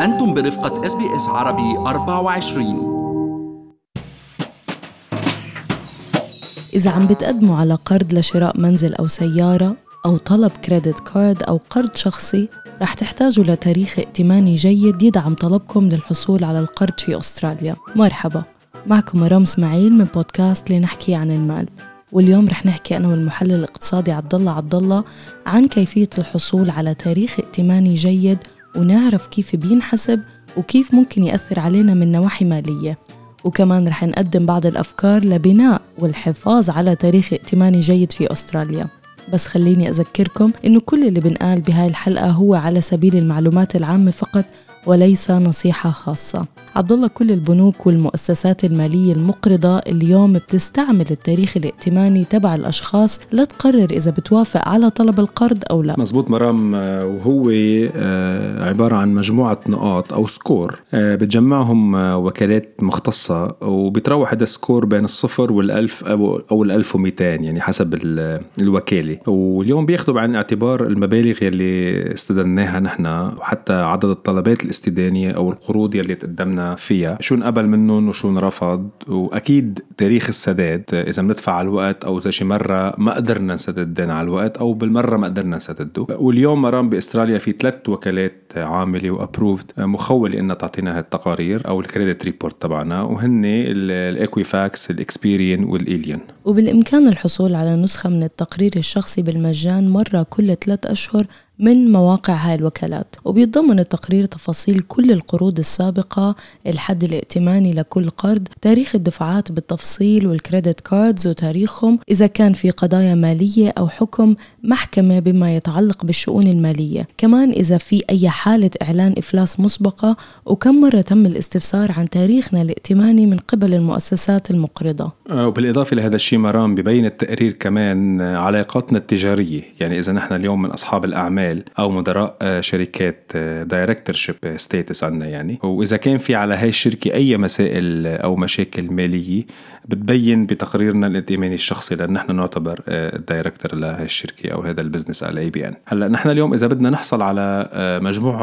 أنتم برفقة إس بي إس عربي 24 إذا عم بتقدموا على قرض لشراء منزل أو سيارة أو طلب credit card أو قرض شخصي رح تحتاجوا لتاريخ ائتماني جيد يدعم طلبكم للحصول على القرض في أستراليا. مرحبا معكم مرام اسماعيل من بودكاست لنحكي عن المال. واليوم رح نحكي أنا والمحلل الاقتصادي عبد الله عبد الله عن كيفية الحصول على تاريخ ائتماني جيد ونعرف كيف بينحسب وكيف ممكن يأثر علينا من نواحي مالية. وكمان رح نقدم بعض الأفكار لبناء والحفاظ على تاريخ ائتماني جيد في أستراليا. بس خليني أذكركم إنه كل اللي بنقال بهاي الحلقة هو على سبيل المعلومات العامة فقط وليس نصيحة خاصة. عبد الله كل البنوك والمؤسسات المالية المقرضة اليوم بتستعمل التاريخ الائتماني تبع الأشخاص لتقرر إذا بتوافق على طلب القرض أو لا. مزبوط مرام آه، وهو آه، عبارة عن مجموعة نقاط أو score آه، بتجمعهم وكالات مختصة وبتروح هذا ال score بين الصفر والألف أو الألف ومئتين يعني حسب الوكالة. واليوم بياخدوا بعين الاعتبار المبالغ يلي استدناها نحن وحتى عدد الطلبات الاستدانية أو القروض يلي تقدمنا فيها. شو انقبل منهم وشو انرفض وأكيد تاريخ السداد إذا بندفع على الوقت أو إذا شي مرة ما قدرنا نسدد الدين على الوقت أو بالمرة ما قدرنا نسدده. واليوم مرام بأستراليا في ثلاث وكالات عاملة و approved مخولة إنها تعطينا هالتقارير أو ال credit report تبعنا وهن ال Equifax ال Experian وال illion وبالإمكان الحصول على نسخة من التقرير الشخصي بالمجان مرة كل ثلاث أشهر من مواقع هاي الوكالات. وبيتضمن التقرير تفاصيل كل القروض السابقة الحد الائتماني لكل قرض تاريخ الدفعات بالتفصيل وال credit cards وتاريخهم إذا كان في قضايا مالية أو حكم محكمة بما يتعلق بالشؤون المالية. كمان إذا في أي حالة إعلان إفلاس مسبقة وكم مرة تم الاستفسار عن تاريخنا الائتماني من قبل المؤسسات المقرضة؟ آه، وبالإضافة لهذا الشيء مرام ببين التقرير كمان علاقاتنا التجارية. يعني إذا نحن اليوم من أصحاب الأعمال أو مدراء آه، شركات directorship status عندنا يعني. وإذا كان في على هاي الشركة أي مسائل أو مشاكل مالية بتبين بتقريرنا الائتماني الشخصي لأن نحن نعتبر ال director آه، لهي الشركة أو هذا ال business على ABN. هلأ نحن اليوم إذا بدنا نحصل على آه،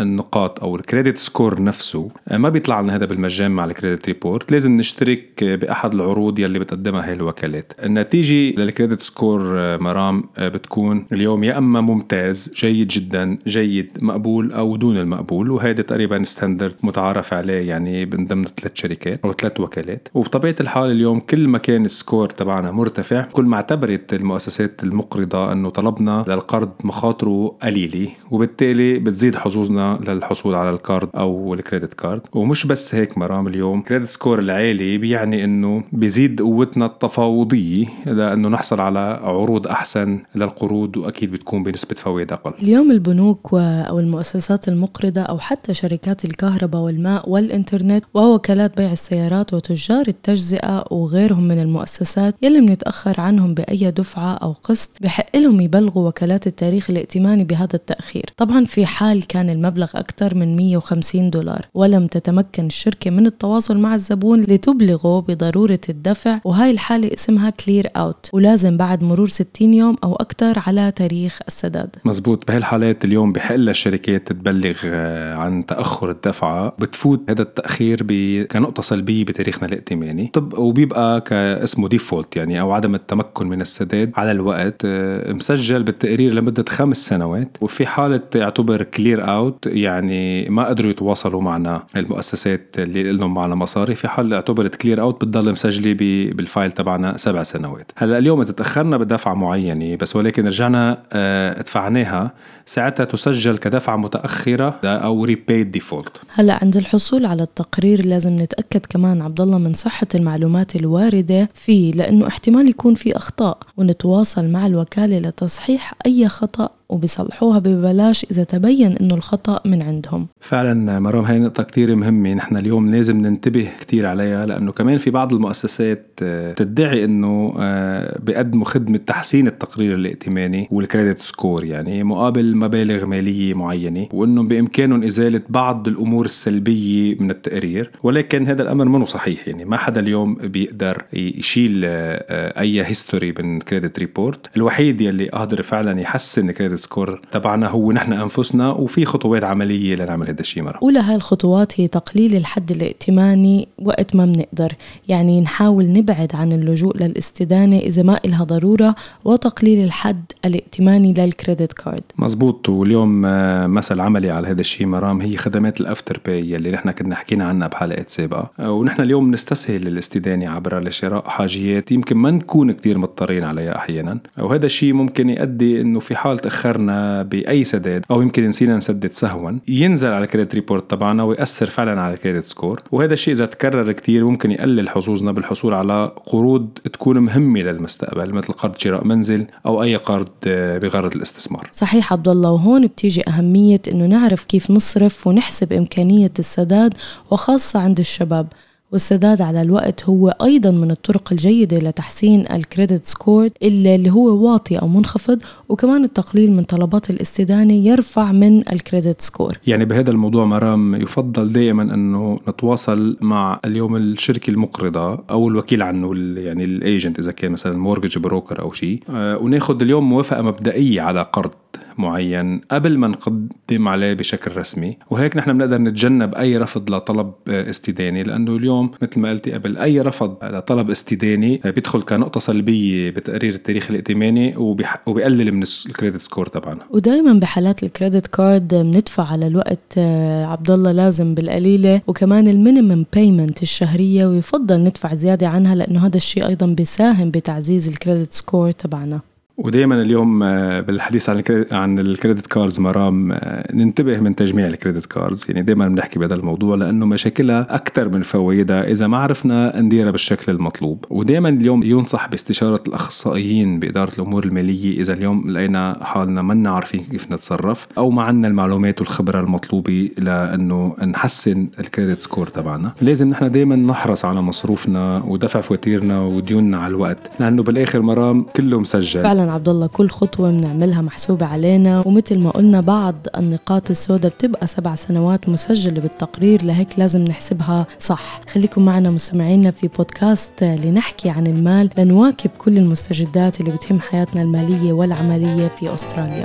النقاط أو ال credit score نفسه ما بيطلع لنا هذا بالمجان مع ال credit report لازم نشترك بأحد العروض يلي بتقدمها هاي الوكالات. النتيجة لل credit score مرام بتكون اليوم يا أما ممتاز جيد جدا جيد مقبول أو دون المقبول وهذا تقريبا standard متعارف عليه يعني من ضمن ثلاث شركات أو ثلاث وكالات. وبطبيعة الحال اليوم كل ما كان ال score تبعنا مرتفع. كل ما اعتبرت المؤسسات المقرضة أنه طلبنا للقرض مخاطره قليلة وبالتالي بتزيد حظوظنا للحصول على ال card أو ال credit card. ومش بس هيك مرام اليوم credit score العالي بيعني إنه بيزيد قوتنا التفاوضية لأنه نحصل على عروض أحسن للقروض وأكيد بتكون بنسبة فوائد أقل. اليوم البنوك أو المؤسسات المقرضة أو حتى شركات الكهرباء والماء والإنترنت ووكالات بيع السيارات وتجار التجزئة وغيرهم من المؤسسات يلي بنتأخر عنهم بأي دفعة أو قسط بحق لهم يبلغوا وكالات التاريخ الائتماني بهذا التأخير. طبعا في حال كان المبلغ أكثر من 150 دولار ولم تتمكن الشركة من التواصل مع الزبون لتبلغه بضرورة الدفع وهاي الحالة اسمها كلير أوت ولازم بعد مرور 60 يوم أو أكثر على تاريخ السداد. مزبوط. بهالحالات اليوم بحق للشركات تبلغ آه، عن تأخر الدفعه بتفوت هذا التأخير كنقطة سلبية بتاريخنا الائتماني. طب وبيبقى كاسمه default يعني أو عدم التمكن من السداد على الوقت آه، مسجل بالتقرير لمدة خمس سنوات وفي حالة يعتبر clear out يعني ما قدروا يتواصلوا معنا المؤسسات اللي لهم معنا مصاري. في حال اعتبرت clear out بتضل مسجلة بال file تبعنا سبع سنوات. هلأ اليوم إذا تأخرنا بدفعه معينة بس ولكن رجعنا آه، دفعناها ساعتها تسجل كدفعة متأخرة أو repaid default هلأ عند الحصول على التقرير لازم نتأكد كمان عبد الله من صحة المعلومات الواردة فيه لأنه احتمال يكون في أخطاء ونتواصل مع الوكالة لتصحيح أي خطأ وبيصلحوها ببلاش إذا تبين إنه الخطأ من عندهم. فعلا مرام هاي نقطة كتير مهمة. نحن اليوم لازم ننتبه كتير عليها لأنه كمان في بعض المؤسسات آه، تدعي إنه آه، بيقدموا خدمة تحسين التقرير الائتماني وال credit score يعني مقابل مبالغ مالية معينة وإنه بإمكانهم إزالة بعض الأمور السلبية من التقرير. ولكن هذا الأمر منه صحيح؟ يعني ما حدا اليوم بيقدر يشيل آه، أي history من credit report الوحيد يلي قادر فعلا يحسن credit score تبعنا هو نحن أنفسنا وفي خطوات عملية لنعمل هذا الشيء مرة. أولى هاي الخطوات هي تقليل الحد الائتماني وقت ما بنقدر يعني نحاول نبعد عن اللجوء للاستدانة إذا ما إلها ضرورة وتقليل الحد الائتماني لل credit card. مزبوط. واليوم آه، مثال عملي على هذا الشيء مرام هي خدمات ال Afterpay اللي نحن كنا حكينا عنها بحلقات سابقة. آه، ونحن اليوم نستسهل الاستدانه عبرها لشراء حاجيات يمكن ما نكون كثير مضطرين عليها أحيانا. وهذا الشيء ممكن يؤدي إنه في حال تاخرنا بأي سداد أو يمكن نسينا نسدد سهوا. ينزل على ال credit report تبعنا ويأثر فعلا على ال credit score وهذا الشيء إذا تكرر كثير ممكن يقلل حظوظنا بالحصول على قروض تكون مهمة للمستقبل مثل قرض شراء منزل أو أي قرض آه، بغرض الاستثمار. صحيح عبد الله وهون بتيجي أهمية إنه نعرف كيف نصرف ونحسب إمكانية السداد وخاصة عند الشباب. والسداد على الوقت هو أيضا من الطرق الجيدة لتحسين ال credit score اللي هو واطي أو منخفض وكمان التقليل من طلبات الاستدانة يرفع من ال credit score يعني بهذا الموضوع مرام يفضل دائما أنه نتواصل مع اليوم الشركة المقرضة أو الوكيل عنه يعني ال agent إذا كان مثلا mortgage broker أو شيء. آه، وناخذ اليوم موافقة مبدئية على قرض. معين قبل ما نقدم عليه بشكل رسمي. وهيك نحن بنقدر نتجنب أي رفض لطلب آه، استداني لأنه اليوم مثل ما قلتي قبل أي رفض لطلب استداني آه، بيدخل كنقطة سلبية بتقرير التاريخ الائتماني وبيقلل من ال credit score تبعنا. ودائما بحالات ال credit card بندفع على الوقت آه، عبد الله لازم بالقليلة وكمان ال minimum payment الشهرية ويفضل ندفع زيادة عنها لأنه هذا الشيء أيضا بيساهم بتعزيز ال credit score تبعنا. ودائما اليوم آه، بالحديث عن عن ال credit cards مرام آه، ننتبه من تجميع ال credit cards. يعني دائما بنحكي بهذا الموضوع لأنه مشاكلها أكثر من فوائدها إذا ما عرفنا نديرها بالشكل المطلوب. ودائما اليوم ينصح باستشارة الأخصائيين بإدارة الأمور المالية إذا اليوم لقينا حالنا ما عارفين كيف نتصرف أو ما عندنا المعلومات والخبرة المطلوبة لأنه نحسن ال credit score تبعنا. لازم نحن دائما نحرص على مصروفنا ودفع فواتيرنا وديوننا على الوقت لأنه بالآخر مرام كله مسجل. عبد الله كل خطوة بنعملها محسوبة علينا. ومثل ما قلنا بعض النقاط السوداء بتبقى سبع سنوات مسجلة بالتقرير لهيك لازم نحسبها صح. خليكم معنا مستمعينا في بودكاست لنحكي عن المال لنواكب كل المستجدات اللي بتهم حياتنا المالية والعملية في أستراليا.